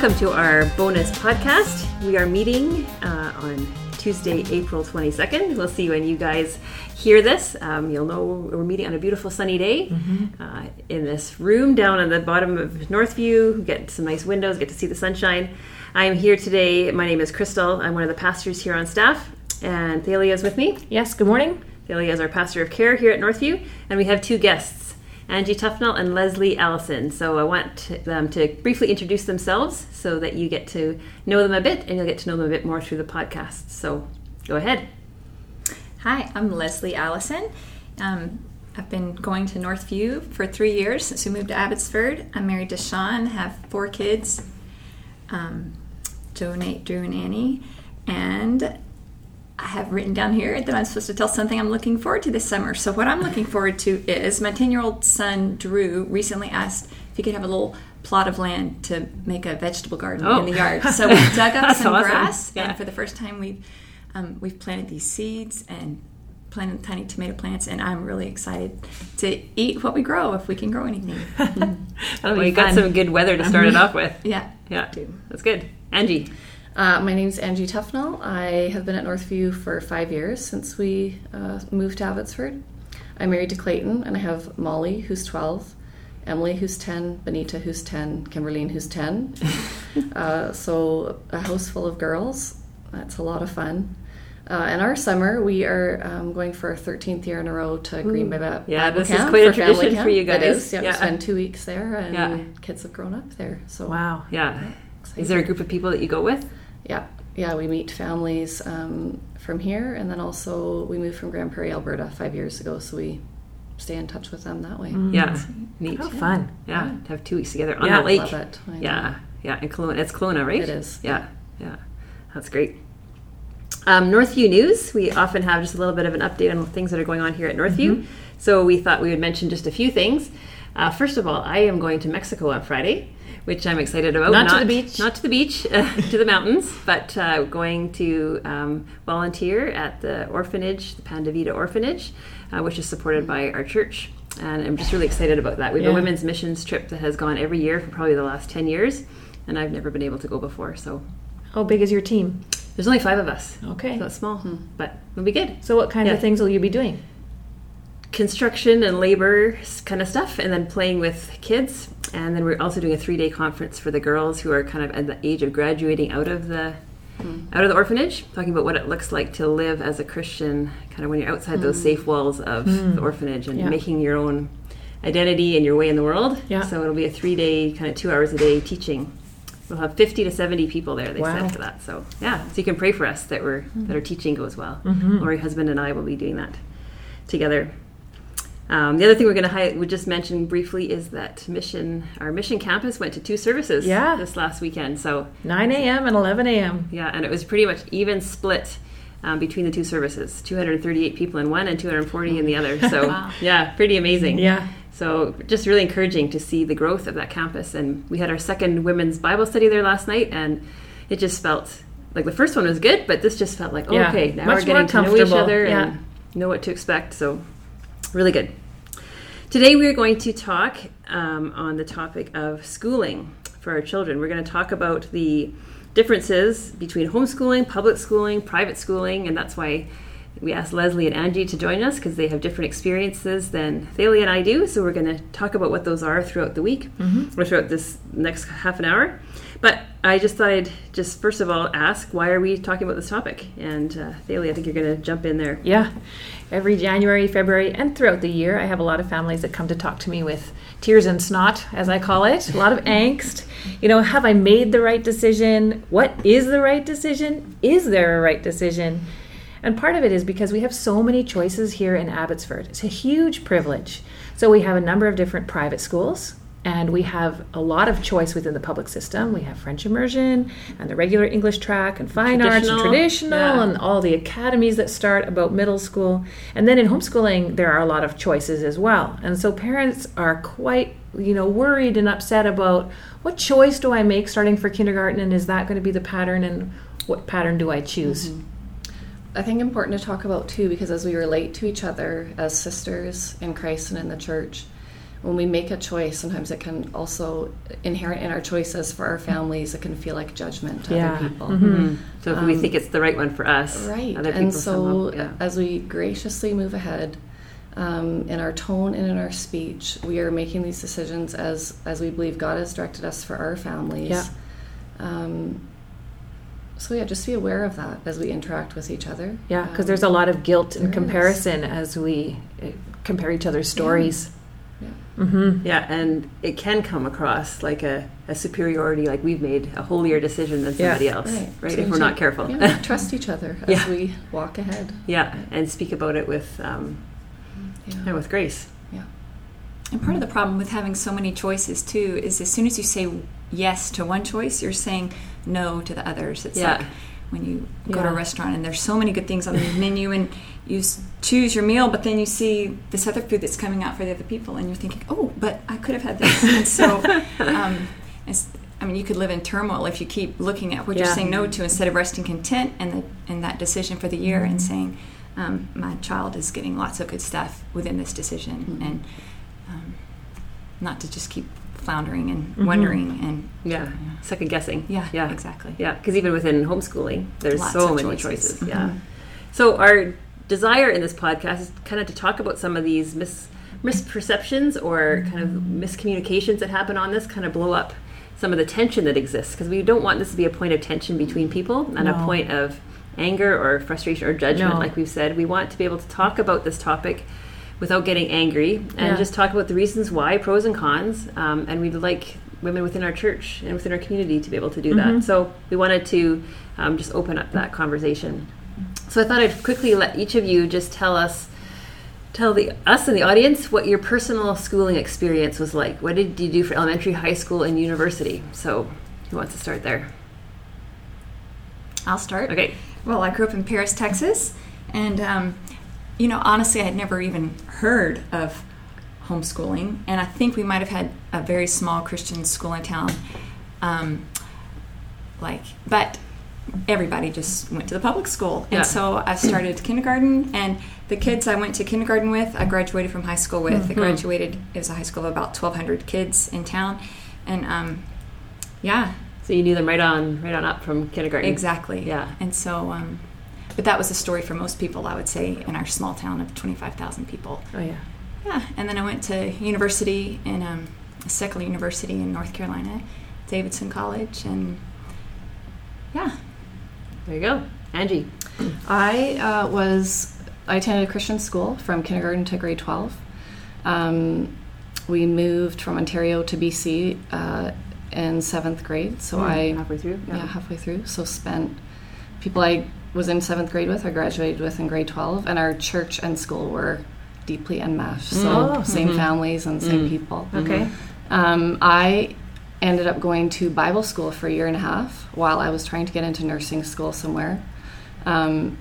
Welcome to our bonus podcast. We are meeting uh, on Tuesday, April 22nd. We'll see when you guys hear this. Um, you'll know we're meeting on a beautiful sunny day Mm-hmm. uh, in this room down on the bottom of Northview. Get some nice windows, get to see the sunshine. I'm here today. My name is Crystal. I'm one of the pastors here on staff, and Thalia is with me. Yes, good morning. Thalia is our pastor of care here at Northview, and we have two guests, Angie Tufnell and Leslie Allison. So I want them to briefly introduce themselves so that you get to know them a bit, and you'll get to know them a bit more through the podcast. So go ahead. Hi, I'm Leslie Allison. Um, I've been going to Northview for three years since we moved to Abbotsford. I'm married to Sean, have four kids um, Joe, Nate, Drew, and Annie. And I have written down here that I'm supposed to tell something I'm looking forward to this summer. So, what I'm looking forward to is my 10 year old son, Drew, recently asked if he could have a little plot of land to make a vegetable garden Oh. in the yard. So, we dug up some awesome. grass, Yeah. and for the first time, we've um, we've planted these seeds and planted tiny tomato plants, and I'm really excited to eat what we grow if we can grow anything. That'll Well, you got some good weather to start it off with. Yeah. Yeah, that's good. Angie. Uh, my name's Angie Tufnell. I have been at Northview for five years since we uh, moved to Abbotsford. I'm married to Clayton, and I have Molly, who's 12, Emily, who's 10, Benita, who's 10, Kimberline, who's 10. uh, so, a house full of girls. That's a lot of fun. Uh, and our summer, we are um, going for our 13th year in a row to Green Bay Ba- Yeah, Bible this is quite a tradition camp. for you guys. It is. Yeah, Yeah. we spend two weeks there, and Yeah. kids have grown up there. So, Wow. Yeah. Is there a group of people that you go with? Yeah, yeah, we meet families um, from here, and then also we moved from Grande Prairie, Alberta, five years ago, so we stay in touch with them that way. Yeah. Neat. How fun. Yeah, to have two weeks together on Yeah. the lake. Love it. Yeah, yeah, in Kelowna. It's Kelowna, right? It is. Yeah, yeah, that's great. Um, Northview News. We often have just a little bit of an update on things that are going on here at Northview. Mm-hmm. So we thought we would mention just a few things. Uh, first of all, I am going to Mexico on Friday, which I'm excited about. Not to the beach. Not to the beach, uh, to the mountains, but uh, going to um, volunteer at the orphanage, the Pan de Vida Orphanage, uh, which is supported by our church. And I'm just really excited about that. We have Yeah. a women's missions trip that has gone every year for probably the last 10 years, and I've never been able to go before. So How big is your team? there's only five of us. Okay. So it's small, but it'll be good. So, what kind Yeah. of things will you be doing? construction and labor kind of stuff, and then playing with kids. And then we're also doing a three day conference for the girls who are kind of at the age of graduating out of the hmm. out of the orphanage, talking about what it looks like to live as a Christian, kind of when you're outside those hmm. safe walls of the hmm. orphanage and Yeah. making your own identity and your way in the world. Yeah. So it'll be a three day, kind of two hours a day teaching. We'll have 50 to 70 people there, they Wow. said, for that. So, yeah, so you can pray for us that we're that our teaching goes well. Mm-hmm. Lori, husband, and I will be doing that together. Um, the other thing we're going to hi- we just mention briefly is that mission our mission campus went to two services Yeah. this last weekend. So 9 a.m. and 11 a.m. yeah, and it was pretty much even split um, between the two services 238 people in one and 240 in the other. So Wow. yeah, pretty amazing. Yeah. So just really encouraging to see the growth of that campus. And we had our second women's Bible study there last night, and it just felt like the first one was good, but this just felt like oh, Yeah, okay, now much we're getting to know each other yeah. and know what to expect. So really good. Today we are going to talk um, on the topic of schooling for our children. We're going to talk about the differences between homeschooling, public schooling, private schooling, and that's why we asked Leslie and Angie to join us because they have different experiences than Thalia and I do. So we're going to talk about what those are throughout the week or throughout this next half an hour. But I just thought I'd just first of all ask why are we talking about this topic? And uh, Thalia, I think you're going to jump in there. Yeah. Every January, February, and throughout the year, I have a lot of families that come to talk to me with tears and snot, as I call it, a lot of angst. You know, have I made the right decision? What is the right decision? Is there a right decision? And part of it is because we have so many choices here in Abbotsford. It's a huge privilege. So we have a number of different private schools, and we have a lot of choice within the public system. We have French immersion and the regular English track and fine arts and Traditional, yeah. and all the academies that start about middle school. And then in homeschooling, there are a lot of choices as well. And so parents are quite, you know, worried and upset about what choice do I make starting for kindergarten and is that going to be the pattern and what pattern do I choose? Mm-hmm. I think important to talk about too because as we relate to each other as sisters in Christ and in the church, when we make a choice, sometimes it can also inherent in our choices for our families. It can feel like judgment to Yeah. other people. Mhm. So if we think it's the right one for us, Right. other And so, somehow, yeah. as we graciously move ahead um, in our tone and in our speech, we are making these decisions as as we believe God has directed us for our families. Yeah. Um, so yeah, just be aware of that as we interact with each other. Yeah, because Um, there's a lot of guilt there and is. comparison as we uh, compare each other's stories. Yeah. Mm-hmm. Yeah, and it can come across like a, a superiority, like we've made a holier decision than Yeah. somebody else, right? Right. if we're not careful. Yeah, trust each other as Yeah. we walk ahead. yeah, and speak about it with um, Yeah. and with grace. yeah. And part of the problem with having so many choices too is as soon as you say yes to one choice, you're saying no to the others. It's Yeah. like when you go to a restaurant and there's so many good things on the menu and you s- choose your meal, but then you see this other food that's coming out for the other people and you're thinking, oh, but I could have had this. and so, um, it's, I mean, you could live in turmoil if you keep looking at what Yeah. you're saying no to instead of resting content and the, in that decision for the year Mm-hmm. and saying, um, my child is getting lots of good stuff within this decision. Mhm. And um, not to just keep floundering and Mhm. wondering and Yeah, second guessing. yeah, yeah, exactly. yeah. Because even within homeschooling, there's Lots so many choices. choices. Mhm. Yeah. So our desire in this podcast is kind of to talk about some of these mis- misperceptions or kind of miscommunications that happen on this, kind of blow up some of the tension that exists because we don't want this to be a point of tension between people and a point of anger or frustration or judgment, No. like we've said. We want to be able to talk about this topic without getting angry and Yeah. just talk about the reasons why, pros and cons. Um, and we'd like women within our church and within our community to be able to do Mhm. that. So we wanted to um, just open up that conversation. So I thought I'd quickly let each of you just tell us, tell the us and the audience what your personal schooling experience was like. What did you do for elementary, high school, and university? So who wants to start there? I'll start. Okay. Well, I grew up in Paris, Texas, and um, you know, honestly, I had never even heard of homeschooling, and I think we might have had a very small Christian school in town. Um, like, but everybody just went to the public school, and Yeah. so I started kindergarten, and the kids I went to kindergarten with, I graduated from high school with. I Mhm. graduated. It was a high school of about twelve hundred kids in town, and um, yeah, So you knew them right on, right on up from kindergarten. Exactly. Yeah. And so, um, but that was a story for most people, I would say, in our small town of 25,000 people. Oh yeah. Yeah. And then I went to university in um, a secular university in North Carolina, Davidson College, and yeah. There you go, Angie. I uh, was I attended a Christian school from kindergarten to grade twelve. Um, we moved from Ontario to BC uh, in seventh grade, so I halfway through. yeah. halfway through. So spent people I was in seventh grade with, I graduated with in grade twelve, and our church and school were deeply enmeshed. So Oh. same Mhm. families and same Mm. people. Okay. Um, I ended up going to Bible school for a year and a half while I was trying to get into nursing school somewhere. Um,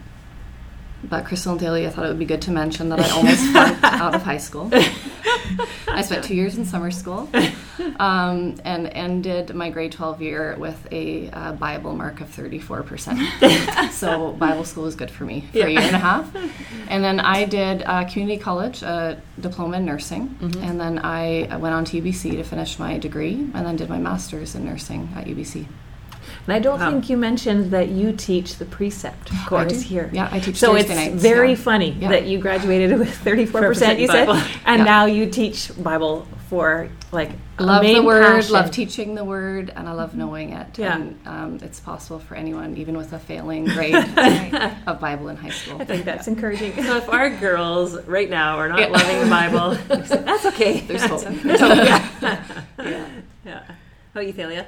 but Crystal and Thalia, I thought it would be good to mention that I almost flunked out of high school. I spent two years in summer school um, and ended my grade 12 year with a uh, Bible mark of 34%. so Bible school was good for me for a year and a half. And then I did uh, community college, a diploma in nursing. And then I went on to UBC to finish my degree and then did my master's in nursing at UBC. And I don't Wow. think you mentioned that you teach the precept I course do. here. Yeah, I teach So Thursday it's nights. very yeah. funny Yeah. that you graduated with 34%, you said, Bible. and Yeah. now you teach Bible for like a love the main word, passion. love teaching the word, and I love knowing it. Yeah. And um, it's possible for anyone, even with a failing grade of Bible in high school. I think that's encouraging. So if our girls right now are not Yeah. loving the Bible, that's okay. There's hope. There's hope. Yeah. yeah. yeah. How about you, Thalia?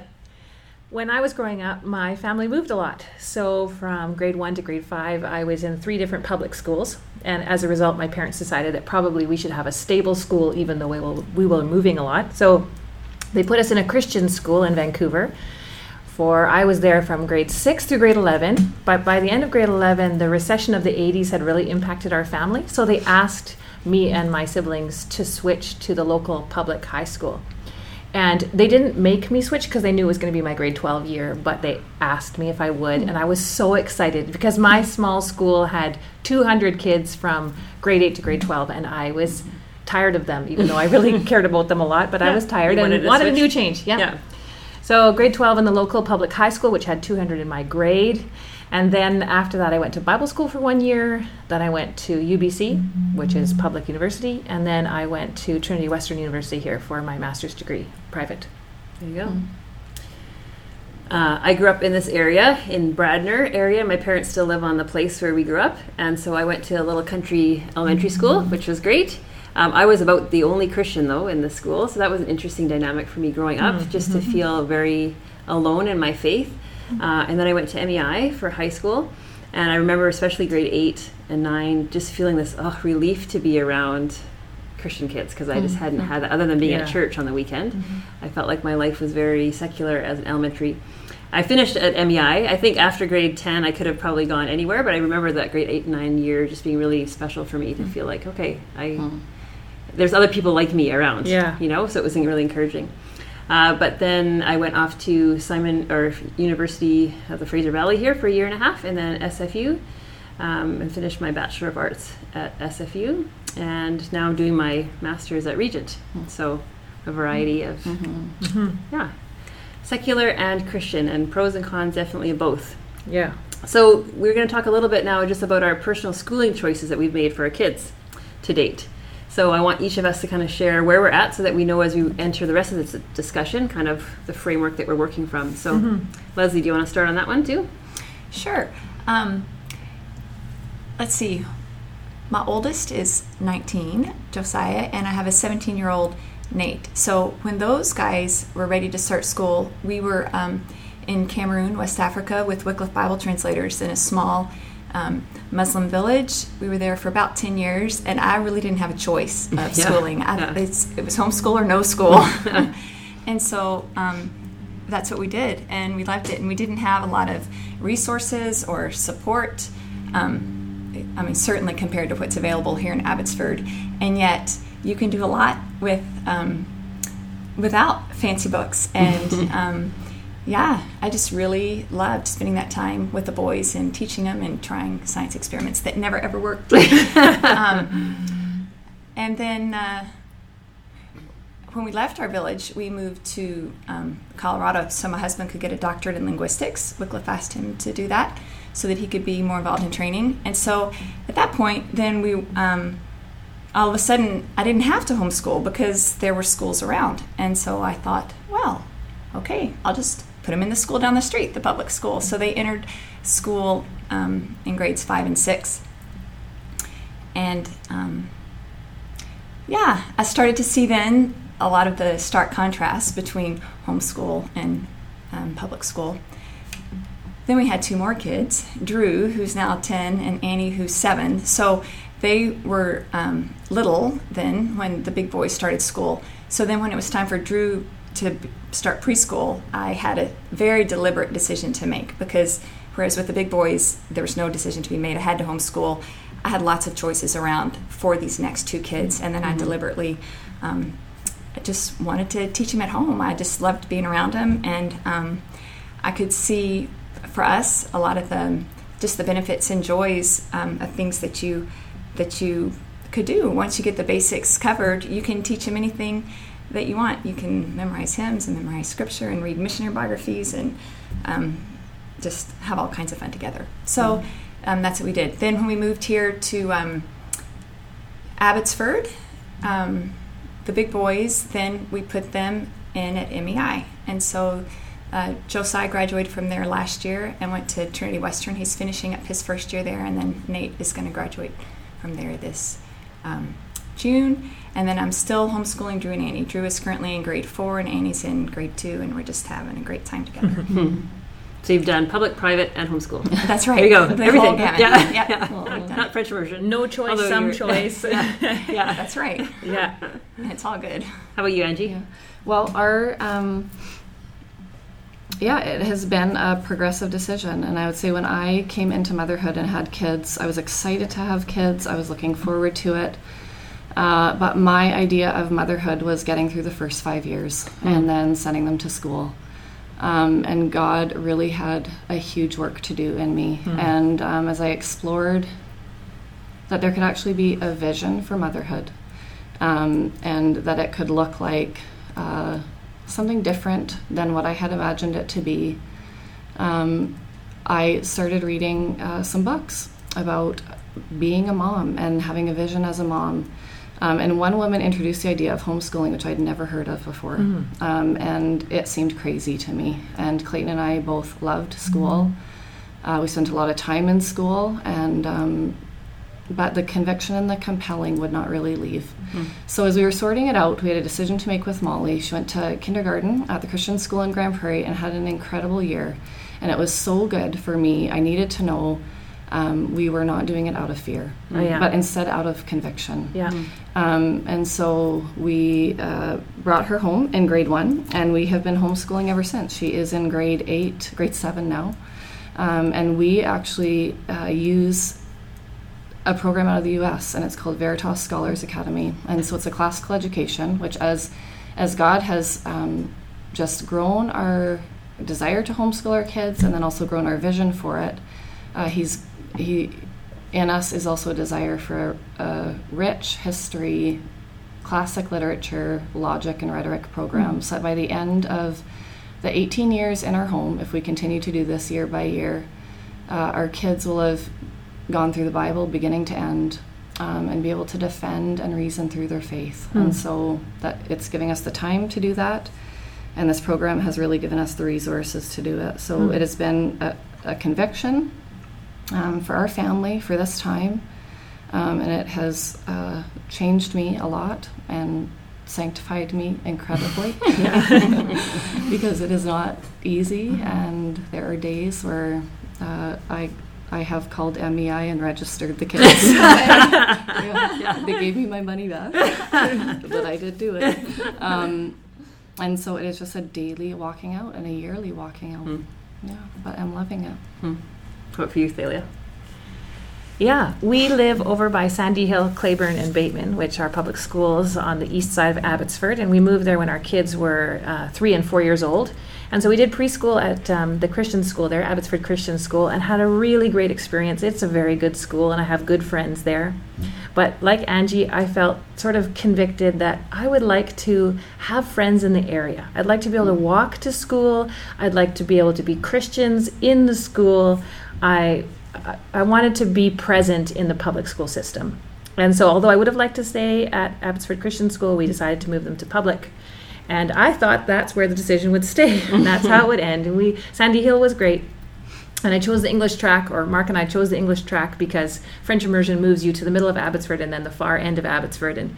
When I was growing up, my family moved a lot. So from grade one to grade five, I was in three different public schools. And as a result, my parents decided that probably we should have a stable school, even though we, will, we were moving a lot. So they put us in a Christian school in Vancouver. For I was there from grade six through grade 11. But by the end of grade 11, the recession of the 80s had really impacted our family. So they asked me and my siblings to switch to the local public high school. And they didn't make me switch because they knew it was going to be my grade 12 year, but they asked me if I would. And I was so excited because my small school had 200 kids from grade 8 to grade 12, and I was tired of them, even though I really cared about them a lot. But I was tired and wanted wanted, a a new change. Yeah. Yeah. So grade 12 in the local public high school, which had 200 in my grade. And then after that, I went to Bible school for one year. Then I went to UBC, which is public university. And then I went to Trinity Western University here for my master's degree, private. There you go. Uh, I grew up in this area, in Bradner area. My parents still live on the place where we grew up, and so I went to a little country elementary school, which was great. Um, I was about the only Christian though in the school, so that was an interesting dynamic for me growing up, just to feel very alone in my faith. Uh, and then I went to MEI for high school, and I remember especially grade eight and nine, just feeling this oh, relief to be around Christian kids because I just mm-hmm. hadn't had that other than being Yeah. at church on the weekend. Mm-hmm. I felt like my life was very secular as an elementary. I finished at MEI. I think after grade 10, I could have probably gone anywhere, but I remember that grade 8 and 9 year just being really special for me to mm-hmm. feel like, okay, I there's other people like me around. Yeah. You know, so it was really encouraging. Uh, but then I went off to Simon or University of the Fraser Valley here for a year and a half, and then SFU, um, and finished my Bachelor of Arts at SFU, and now I'm doing my Master's at Regent. So a variety of yeah, secular and Christian, and pros and cons definitely of both. Yeah. So we're going to talk a little bit now just about our personal schooling choices that we've made for our kids to date. So I want each of us to kind of share where we're at so that we know as we enter the rest of this discussion kind of the framework that we're working from. So Leslie, do you want to start on that one too? Sure. Um, let's see. My oldest is 19, Josiah, and I have a 17 year old, Nate. So when those guys were ready to start school, we were um, in Cameroon, West Africa, with Wycliffe Bible translators in a small um, Muslim village. We were there for about 10 years, and I really didn't have a choice of Yeah, schooling. I, yeah. it's, it was homeschool or no school. and so um, that's what we did, and we loved it. And we didn't have a lot of resources or support. Um, I mean, certainly compared to what's available here in Abbotsford, and yet you can do a lot with um, without fancy books. And um, yeah, I just really loved spending that time with the boys and teaching them and trying science experiments that never ever worked. um, and then. Uh, when we left our village, we moved to um, Colorado so my husband could get a doctorate in linguistics. Wycliffe asked him to do that so that he could be more involved in training. And so at that point, then we, um, all of a sudden, I didn't have to homeschool because there were schools around. And so I thought, well, okay, I'll just put them in the school down the street, the public school. So they entered school um, in grades five and six. And um, yeah, I started to see then a lot of the stark contrast between homeschool and um, public school. Then we had two more kids Drew, who's now 10, and Annie, who's 7. So they were um, little then when the big boys started school. So then when it was time for Drew to start preschool, I had a very deliberate decision to make because whereas with the big boys, there was no decision to be made, I had to homeschool. I had lots of choices around for these next two kids, and then I deliberately um, I just wanted to teach them at home. I just loved being around them, and um, I could see for us a lot of the just the benefits and joys um, of things that you that you could do once you get the basics covered. You can teach them anything that you want. You can memorize hymns and memorize scripture and read missionary biographies and um, just have all kinds of fun together. So um, that's what we did. Then when we moved here to um, Abbotsford, um, the big boys, then we put them in at MEI. And so uh, Josiah graduated from there last year and went to Trinity Western. He's finishing up his first year there, and then Nate is going to graduate from there this um, June. And then I'm still homeschooling Drew and Annie. Drew is currently in grade four, and Annie's in grade two, and we're just having a great time together. So you've done public, private, and homeschool. That's right. There you go. The Everything. whole gamut. Yeah. yeah. yeah. Not French version. No choice, Although some you're- choice. Yeah. That's right. yeah. It's all good. How about you, Angie? Yeah. Well, our um, yeah, it has been a progressive decision, and I would say when I came into motherhood and had kids, I was excited to have kids. I was looking forward to it. Uh, but my idea of motherhood was getting through the first five years and then sending them to school. Um, and God really had a huge work to do in me. And um, as I explored that there could actually be a vision for motherhood, um, and that it could look like uh, something different than what I had imagined it to be. Um, I started reading uh, some books about being a mom and having a vision as a mom. Um, and one woman introduced the idea of homeschooling, which I'd never heard of before. Mm-hmm. Um, and it seemed crazy to me. And Clayton and I both loved school. Mm-hmm. Uh, we spent a lot of time in school, and um, but the conviction and the compelling would not really leave. Mm-hmm. So as we were sorting it out, we had a decision to make with Molly. She went to kindergarten at the Christian school in Grande Prairie and had an incredible year. And it was so good for me. I needed to know um, we were not doing it out of fear, oh, yeah. but instead out of conviction. Yeah. Um, and so we uh, brought her home in grade one, and we have been homeschooling ever since. She is in grade eight, grade seven now. Um, and we actually uh, use a program out of the US, and it's called Veritas Scholars Academy. And so it's a classical education, which, as, as God has um, just grown our desire to homeschool our kids and then also grown our vision for it, uh, he's he in us is also a desire for a, a rich history, classic literature, logic, and rhetoric program. Mm. So by the end of the 18 years in our home, if we continue to do this year by year, uh, our kids will have gone through the Bible beginning to end. Um, and be able to defend and reason through their faith. Mm. And so that it's giving us the time to do that. And this program has really given us the resources to do it. So mm. it has been a, a conviction um, for our family for this time. Um, and it has uh, changed me a lot and sanctified me incredibly because it is not easy. And there are days where uh, I I have called MEI and registered the kids. yeah, yeah, they gave me my money back, but I did do it. Um, and so it is just a daily walking out and a yearly walking out. Mm. Yeah, but I'm loving it. Mm. What for you, Thalia? Yeah, we live over by Sandy Hill, Clayburn, and Bateman, which are public schools on the east side of Abbotsford. And we moved there when our kids were uh, three and four years old. And so we did preschool at um, the Christian school there, Abbotsford Christian School, and had a really great experience. It's a very good school, and I have good friends there. But like Angie, I felt sort of convicted that I would like to have friends in the area. I'd like to be able to walk to school. I'd like to be able to be Christians in the school. I I wanted to be present in the public school system. And so, although I would have liked to stay at Abbotsford Christian School, we decided to move them to public. And I thought that's where the decision would stay, and that's how it would end. And we Sandy Hill was great, and I chose the English track, or Mark and I chose the English track because French immersion moves you to the middle of Abbotsford and then the far end of Abbotsford. And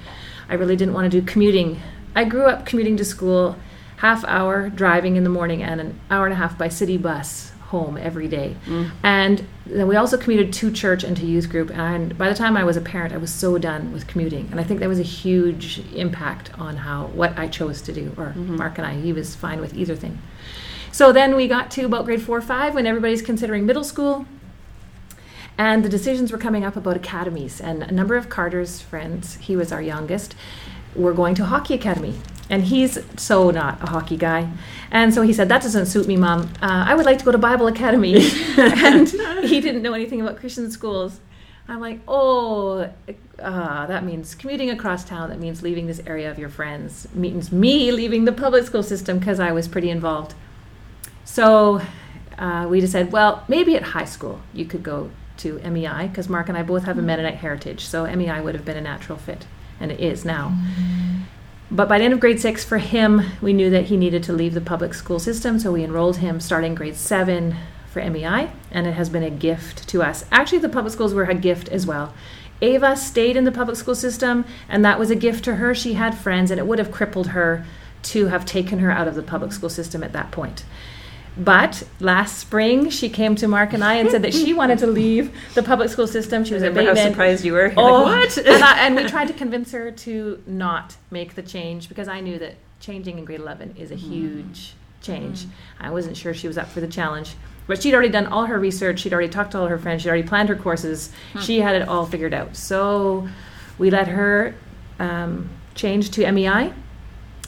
I really didn't want to do commuting. I grew up commuting to school, half hour driving in the morning and an hour and a half by city bus home every day. Mm. And then we also commuted to church and to youth group. And by the time I was a parent, I was so done with commuting. And I think that was a huge impact on how what I chose to do. Or mm-hmm. Mark and I, he was fine with either thing. So then we got to about grade four or five when everybody's considering middle school. And the decisions were coming up about academies. And a number of Carter's friends, he was our youngest, were going to hockey academy and he's so not a hockey guy. And so he said, That doesn't suit me, Mom. Uh, I would like to go to Bible Academy. and he didn't know anything about Christian schools. I'm like, Oh, uh, that means commuting across town. That means leaving this area of your friends. means me leaving the public school system because I was pretty involved. So uh, we decided, well, maybe at high school you could go to MEI because Mark and I both have a Mennonite heritage. So MEI would have been a natural fit, and it is now. But by the end of grade six, for him, we knew that he needed to leave the public school system, so we enrolled him starting grade seven for MEI, and it has been a gift to us. Actually, the public schools were a gift as well. Ava stayed in the public school system, and that was a gift to her. She had friends, and it would have crippled her to have taken her out of the public school system at that point. But last spring, she came to Mark and I and said that she wanted to leave the public school system. She was at Bateman. How surprised you were! You're oh, like, what? and, I, and, we tried to convince her to not make the change because I knew that changing in grade eleven is a mm-hmm. huge change. Mm-hmm. I wasn't sure she was up for the challenge. But she'd already done all her research. She'd already talked to all her friends. She'd already planned her courses. Hmm. She had it all figured out. So we let her um, change to MEI,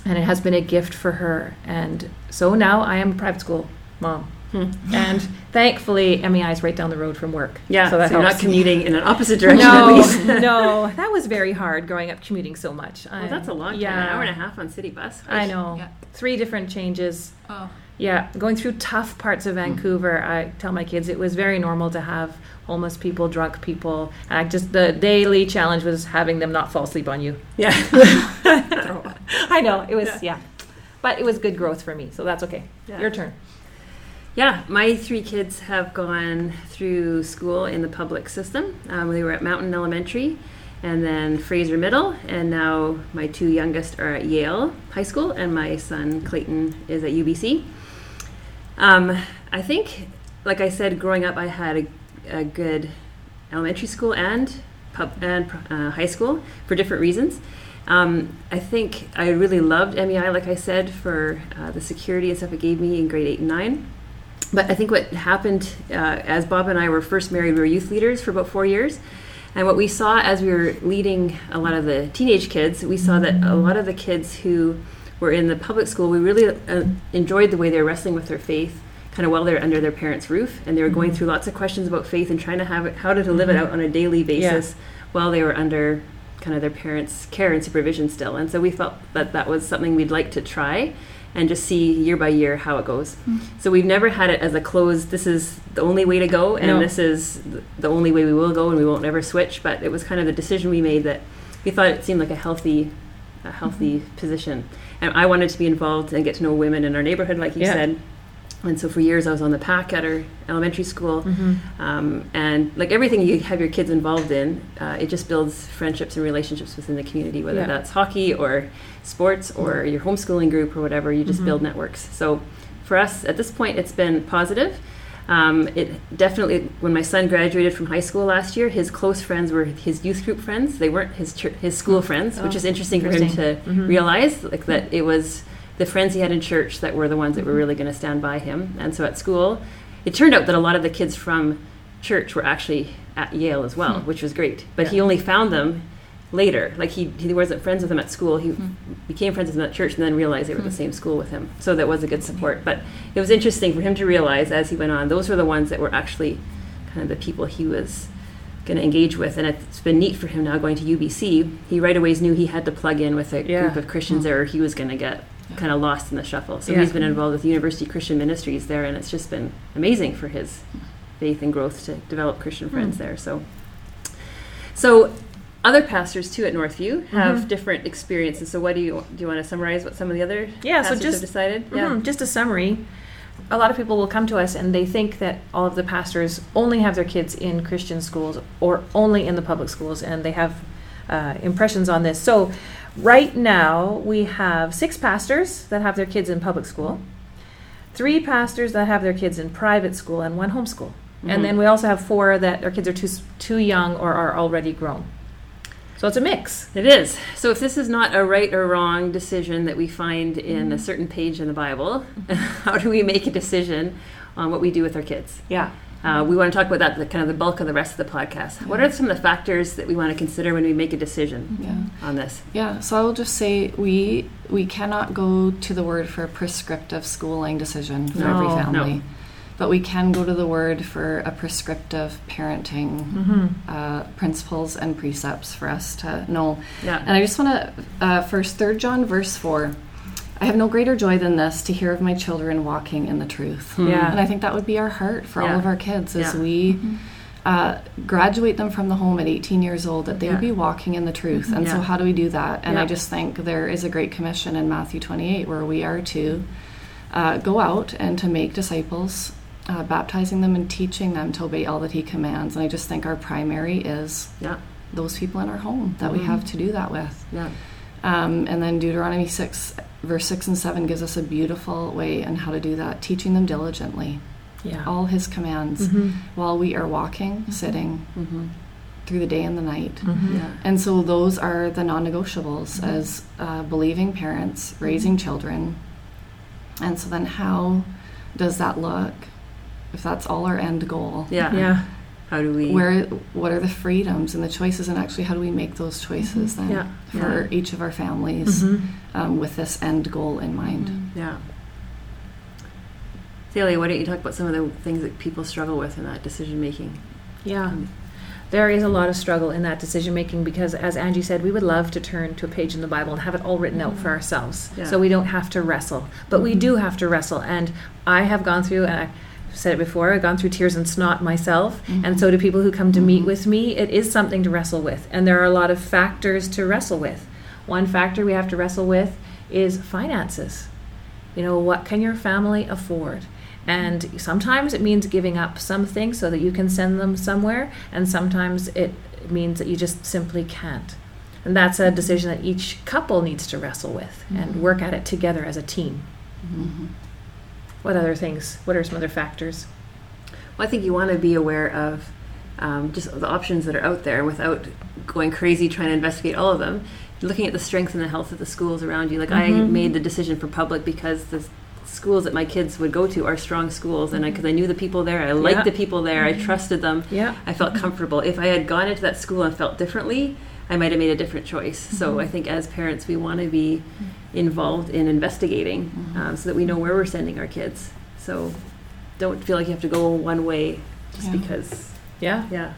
and it has been a gift for her. And so now I am a private school mom. Hmm. And thankfully, MEI is right down the road from work. Yeah, so that you're not commuting in an opposite direction at no, least. no, that was very hard growing up commuting so much. Well, that's a long time. Yeah, An hour and a half on city bus. I know. Yeah. Three different changes. Oh, Yeah, going through tough parts of hmm. Vancouver. I tell my kids it was very normal to have homeless people, drunk people. And I just the daily challenge was having them not fall asleep on you. Yeah. I know it was yeah, but it was good growth for me, so that's okay. Yeah. Your turn. Yeah, my three kids have gone through school in the public system. Um, they were at Mountain Elementary and then Fraser Middle, and now my two youngest are at Yale High School, and my son Clayton is at UBC. Um, I think, like I said, growing up, I had a, a good elementary school and pub and uh, high school for different reasons. Um, I think I really loved MEI, like I said, for uh, the security and stuff it gave me in grade eight and nine. But I think what happened uh, as Bob and I were first married, we were youth leaders for about four years. And what we saw as we were leading a lot of the teenage kids, we saw that a lot of the kids who were in the public school, we really uh, enjoyed the way they were wrestling with their faith, kind of while they're under their parents' roof, and they were going through lots of questions about faith and trying to have it, how to live it out on a daily basis while they were under kind of their parents' care and supervision still. And so we felt that that was something we'd like to try and just see year by year how it goes. So we've never had it as a closed, this is the only way to go, and No. this is the only way we will go, and we won't ever switch. But it was kind of the decision we made that we thought it seemed like a healthy, a healthy position. And I wanted to be involved and get to know women in our neighborhood, like you Yeah. said. And so for years I was on the PAC at our elementary school. Um, and like everything you have your kids involved in, uh, it just builds friendships and relationships within the community, whether Yeah. that's hockey or sports or mm-hmm. your homeschooling group or whatever, you just mm-hmm. build networks. So for us at this point, it's been positive. Um, it definitely, when my son graduated from high school last year, his close friends were his youth group friends. They weren't his his school oh. friends, which Oh, is interesting, for him interesting. to Mhm. realize, like that mm-hmm. it was the friends he had in church that were the ones that were really going to stand by him. And so at school, it turned out that a lot of the kids from church were actually at Yale as well, hmm. which was great. But he only found them later. Like he, he wasn't friends with them at school. He hmm. became friends with them at church and then realized they were at the hmm. same school with him. So that was a good support. But it was interesting for him to realize as he went on, those were the ones that were actually kind of the people he was going to engage with. And it's been neat for him now going to UBC. He right away knew he had to plug in with a Yeah. group of hmm. Christians there or he was going to get kind of lost in the shuffle. So Yeah. he's been involved with University Christian Ministries there and it's just been amazing for his faith and growth to develop Christian friends there. So so other pastors too at Northview have Mhm. different experiences. So what do you do you want to summarize what some of the other Yeah, so just- have decided? Mhm, Just a summary. A lot of people will come to us and they think that all of the pastors only have their kids in Christian schools or only in the public schools, and they have uh, impressions on this. So, right now, we have six pastors that have their kids in public school, three pastors that have their kids in private school, and one homeschool. Mhm. And then we also have four that their kids are too, too young or are already grown. So, it's a mix. It is. So if this is not a right or wrong decision that we find in a certain page in the Bible, how do we make a decision on what we do with our kids? Yeah. Uh, we want to talk about that, the kind of the bulk of the rest of the podcast. What are some of the factors that we want to consider when we make a decision Yeah. on this? Yeah, so I will just say we we cannot go to the word for a prescriptive schooling decision for every family. no. Family, but we can go to the word for a prescriptive parenting Mm-hmm. uh, principles and precepts for us to know. Yeah. And I just want to uh, first Third John verse four. I have no greater joy than this to hear of my children walking in the truth. Yeah. And I think that would be our heart for all of our kids as Yeah. we uh, graduate them from the home at 18 years old, that they Yeah. would be walking in the truth. And so, how do we do that? And Yeah. I just think there is a great commission in Matthew 28 where we are to uh, go out and to make disciples, uh, baptizing them and teaching them to obey all that He commands. And I just think our primary is Yeah. those people in our home that we have to do that with. Yeah. Um, and then Deuteronomy 6, verse 6 and 7 gives us a beautiful way on how to do that, teaching them diligently Yeah. all his commands Mhm. while we are walking, sitting Mm-hmm. through the day and the night. Mhm. Yeah. And so those are the non negotiables as uh, believing parents raising children. And so then, how does that look if that's all our end goal? Yeah. Yeah. How do we? Where, what are the freedoms and the choices, and actually, how do we make those choices then Yeah, for each of our families Mhm. um, with this end goal in mind? Yeah. Thalia, why don't you talk about some of the things that people struggle with in that decision making? Yeah. There is a lot of struggle in that decision making because, as Angie said, we would love to turn to a page in the Bible and have it all written out for ourselves. Yeah. So we don't have to wrestle. But we do have to wrestle. And I have gone through, and I said it before, I've gone through tears and snot myself. And mm-hmm. so do people who come to meet mm-hmm. with me. It is something to wrestle with. And there are a lot of factors to wrestle with. One factor we have to wrestle with is finances. You know, what can your family afford? And sometimes it means giving up something so that you can send them somewhere, and sometimes it means that you just simply can't. And that's a mm-hmm. decision that each couple needs to wrestle with and work at it together as a team. What other things? What are some other factors? Well, I think you want to be aware of um, just the options that are out there without going crazy trying to investigate all of them. Looking at the strength and the health of the schools around you. Like I mm-hmm. made the decision for public because the schools that my kids would go to are strong schools, and because mm-hmm. I, knew the people there, I liked Yeah. the people there, I mm-hmm. trusted them. Yeah. I felt comfortable. If I had gone into that school and felt differently, I might have made a different choice. So mm-hmm. I think as parents, we want to be mm-hmm. involved in investigating mm-hmm. um, so that we know where we're sending our kids. So don't feel like you have to go one way just Yeah. because. Yeah. Yeah.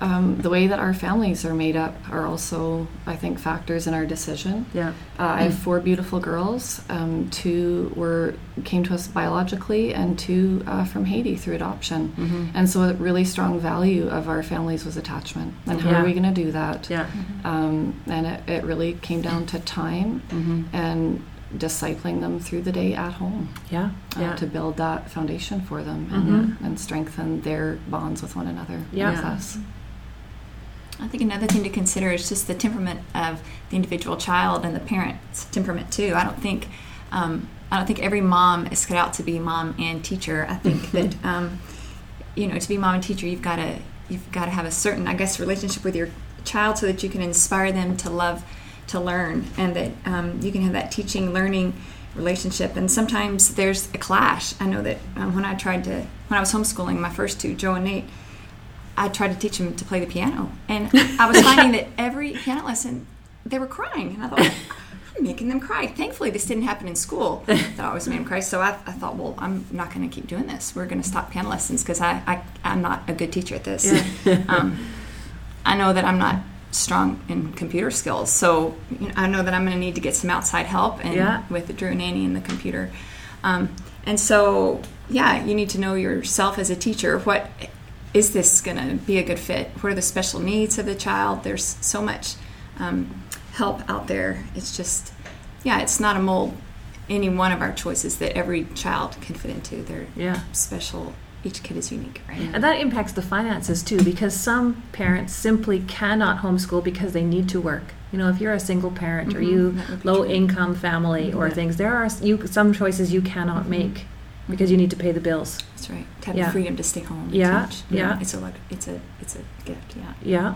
Um, the way that our families are made up are also, I think, factors in our decision. Yeah. Uh, I have four beautiful girls. Um, two were came to us biologically, and two uh, from Haiti through adoption. Mm-hmm. And so, a really strong value of our families was attachment. And how Yeah. are we going to do that? Yeah. Um, and it, it really came down to time Mm-hmm. and discipling them through the day at home Yeah. uh, Yeah. to build that foundation for them and, and strengthen their bonds with one another Yeah. with us. I think another thing to consider is just the temperament of the individual child and the parent's temperament too. I don't think um, I don't think every mom is cut out to be mom and teacher. I think that um, you know to be mom and teacher, you've got to you've got to have a certain I guess relationship with your child so that you can inspire them to love to learn and that um, you can have that teaching learning relationship and sometimes there's a clash i know that um, when i tried to when i was homeschooling my first two joe and nate I tried to teach them to play the piano, and I was finding that every piano lesson they were crying, and I thought. I'm making them cry. Thankfully, this didn't happen in school. That always made them cry. So I, I thought, well, I'm not going to keep doing this. We're going to stop piano lessons because I, I, I'm not a good teacher at this. um, I know that I'm not strong in computer skills, so you know, I know that I'm going to need to get some outside help and Yeah. with Drew and Annie and the computer. Um, and so, yeah, you need to know yourself as a teacher. What is this going to be a good fit? What are the special needs of the child? There's so much um, help out there. It's just, yeah, it's not a mold. Any one of our choices that every child can fit into. They're Yeah. special. Each kid is unique, right? And that impacts the finances too, because some parents simply cannot homeschool because they need to work. You know, if you're a single parent or you that would be low true. income family or Yeah. things, there are you some choices you cannot make because you need to pay the bills. That's right. To have Yeah. the freedom to stay home. And Yeah, teach. yeah. It's a lux- it's a it's a gift. Yeah. Yeah.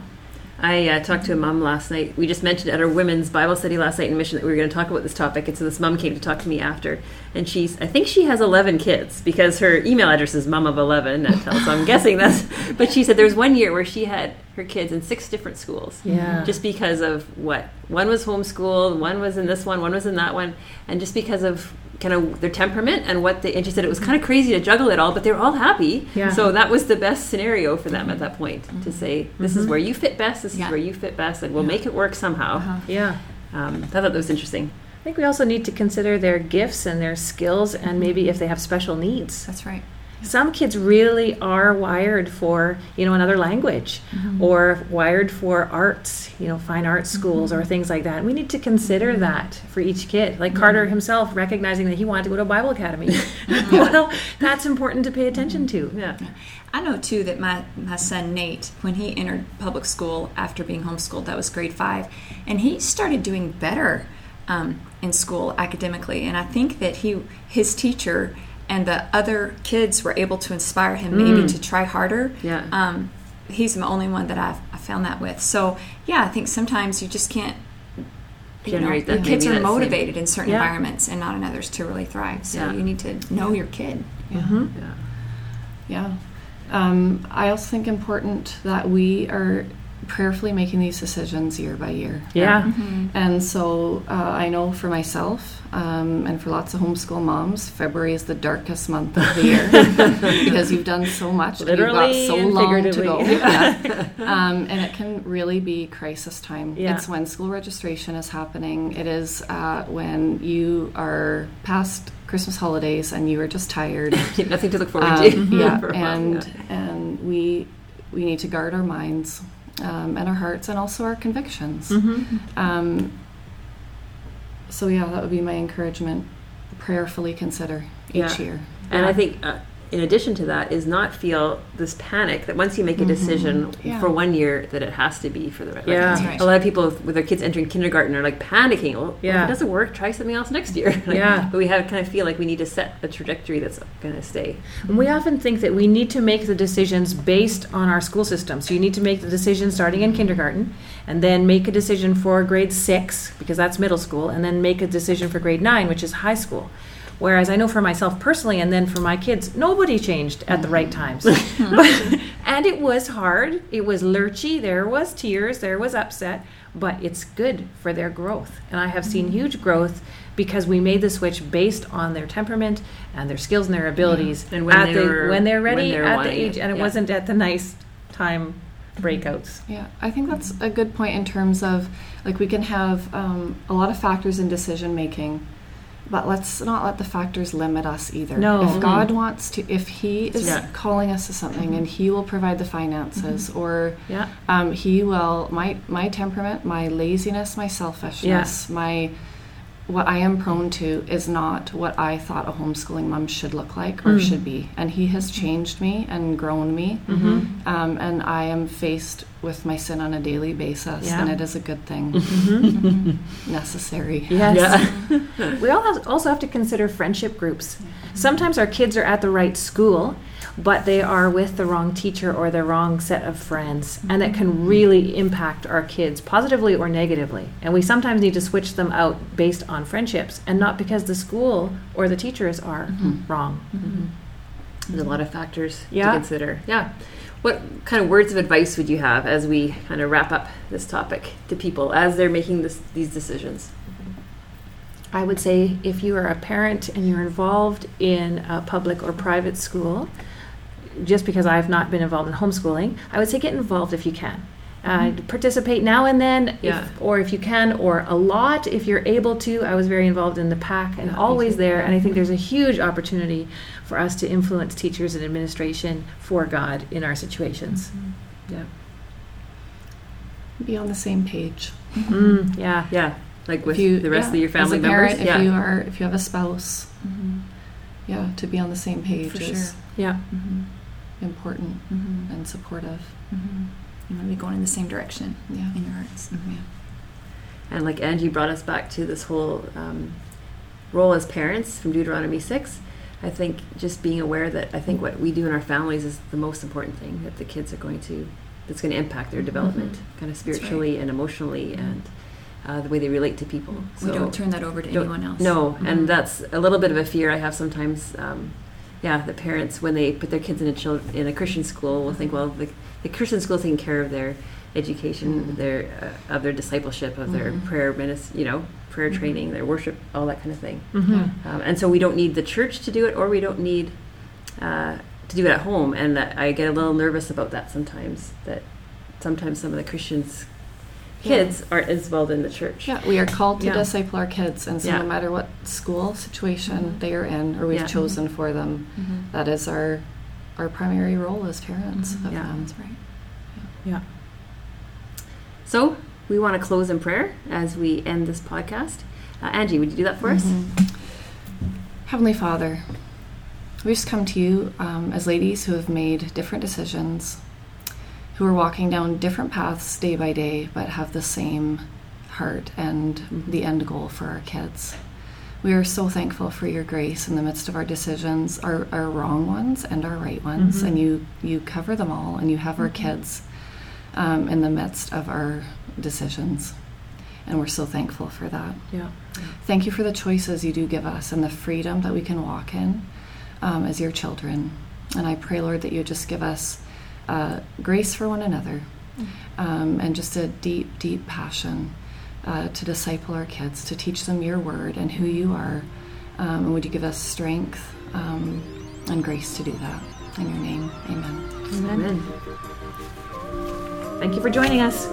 I uh, talked to a mom last night. We just mentioned at our women's Bible study last night in Mission that we were going to talk about this topic, and so this mom came to talk to me after, and she's I think she has eleven kids because her email address is mom of eleven. At Tel, so I'm guessing that's. But she said there was one year where she had her kids in six different schools, Yeah. just because of what one was homeschooled, one was in this one, one was in that one, and just because of kind of their temperament and what they. And she said it was kind of crazy to juggle it all, but they were all happy. Yeah. So that was the best scenario for them at that point to say, "This is where you fit best. This Yeah. is where you fit best, and we'll make it work somehow." Uh-huh. Yeah. Um, I thought that was interesting. I think we also need to consider their gifts and their skills and maybe if they have special needs. That's right. Some kids really are wired for, you know, another language mm-hmm. or wired for arts, you know, fine arts mm-hmm. schools or things like that. And we need to consider mm-hmm. that for each kid. Like Carter himself recognizing that he wanted to go to a Bible Academy. well, that's important to pay attention to. Yeah. I know too that my, my son Nate, when he entered public school after being homeschooled, that was grade five, and he started doing better um, in school academically. And I think that he his teacher and the other kids were able to inspire him maybe to try harder. Yeah. Um, he's the only one that I've I found that with. So yeah, I think sometimes you just can't. You know, Generate that- your kids are that same- motivated in certain Yeah. environments and not in others to really thrive. So Yeah. you need to know your kid. Mm-hmm. Yeah. Yeah. Um, I also think important that we are prayerfully making these decisions year by year. Yeah. Mm-hmm. And so uh, I know for myself um, and for lots of homeschool moms, February is the darkest month of the year because you've done so much. and Literally you've got so long to go. Yeah. um, and it can really be crisis time. Yeah. It's when school registration is happening. It is uh, when you are past Christmas holidays and you are just tired. Nothing to look forward Um, to. yeah, for and yeah. and we we need to guard our minds um, and our hearts and also our convictions. Mm-hmm. Um, so yeah, that would be my encouragement. Prayerfully consider each Yeah. year. And I think, uh, in addition to that, is not feel this panic that once you make a decision Mm-hmm. Yeah. for one year, that it has to be for the rest. Yeah. That's right. A lot of people with with their kids entering kindergarten are like panicking. Well, Yeah. if it doesn't work, try something else next year. Like, Yeah. But we have kind of feel like we need to set a trajectory that's going to stay. And we often think that we need to make the decisions based on our school system. So you need to make the decision starting in kindergarten, and then make a decision for grade six, because that's middle school, and then make a decision for grade nine, which is high school. Whereas I know for myself personally, and then for my kids, nobody changed at the right times. but, and it was hard. It was lurchy. There was tears. There was upset. But it's good for their growth. And I have seen huge growth because we made the switch based on their temperament and their skills and their abilities And when they the, were- when they're when ready they're at the age, it, and it yeah. wasn't at the nice time breakouts. Yeah, I think that's a good point in terms of like we can have um, a lot of factors in decision making, but let's not let the factors limit us either. No. If Mhm. God wants to, if He is Yeah. calling us to something and He will provide the finances, or Yeah. um, He will my my temperament, my laziness, my selfishness, my what I am prone to is not what I thought a homeschooling mom should look like or Mm. should be. And He has changed me and grown me. Mm-hmm. Um, and I am faced with my sin on a daily basis, Yeah. and it is a good thing, Mm-hmm. necessary. Yes. we all have, also have to consider friendship groups. Sometimes our kids are at the right school, but they are with the wrong teacher or the wrong set of friends, and it can really impact our kids positively or negatively. And we sometimes need to switch them out based on friendships and not because the school or the teachers are mm-hmm. wrong. Mm-hmm. There's a lot of factors Yeah. to consider. Yeah. What kind of words of advice would you have as we kind of wrap up this topic to people as they're making this, these decisions? I would say if you are a parent and you're involved in a public or private school, just because I've not been involved in homeschooling, I would say get involved if you can. Uh, participate now and then, if, or if you can, or a lot if you're able to. I was very involved in the PAC and Yeah, always there, and I think there's a huge opportunity for us to influence teachers and administration for God in our situations. Yeah. Be on the same page. Mm, yeah. Yeah. Like with you- the rest yeah, of your family as a parent, members? If yeah. you are, if you have a spouse, Mm-hmm. yeah, to be on the same page For is sure. Yeah. Mm-hmm. important Mm-hmm. and supportive. Mm-hmm. You want to be going in the same direction Yeah. in your hearts. Mm-hmm. And like Angie brought us back to this whole um, role as parents from Deuteronomy 6. I think just being aware that I think what we do in our families is the most important thing that the kids are going to, that's going to impact their development, kind of That's right. spiritually and emotionally and uh, the way they relate to people. We don't turn that over to anyone else. No, Mhm. and that's a little bit of a fear I have sometimes. Um, yeah, the parents when they put their kids in a chil- in a Christian school will think, well, the, the Christian school is taking care of their education, Mhm. their uh, of their discipleship, of their Mhm. prayer ministry, you know, prayer Mhm. training, their worship, all that kind of thing. Mm-hmm. Um, and so we don't need the church to do it, or we don't need uh, to do it at home. And I get a little nervous about that sometimes. That sometimes some of the Christians kids aren't as well in the church. Yeah, we are called to Yeah. disciple our kids, and so Yeah. no matter what school situation Mhm. they are in or we've Yeah. chosen for them, Mhm. that is our our primary role as parents Mhm. of Yeah. them. Right. Yeah. So we want to close in prayer as we end this podcast. Uh, Angie, would you do that for us? Mhm. Heavenly Father, we just come to you um, as ladies who have made different decisions, who are walking down different paths day by day, but have the same heart and the end goal for our kids. We are so thankful for your grace in the midst of our decisions, our, our wrong ones and our right ones, Mhm. and you you cover them all, and you have our kids um, in the midst of our decisions, and we're so thankful for that. Yeah. Thank you for the choices you do give us and the freedom that we can walk in um, as your children. And I pray, Lord, that you just give us uh, grace for one another um, and just a deep, deep passion uh, to disciple our kids, to teach them your word and who you are. Um, and would you give us strength um, and grace to do that? In your name, amen. Amen. Thank you for joining us.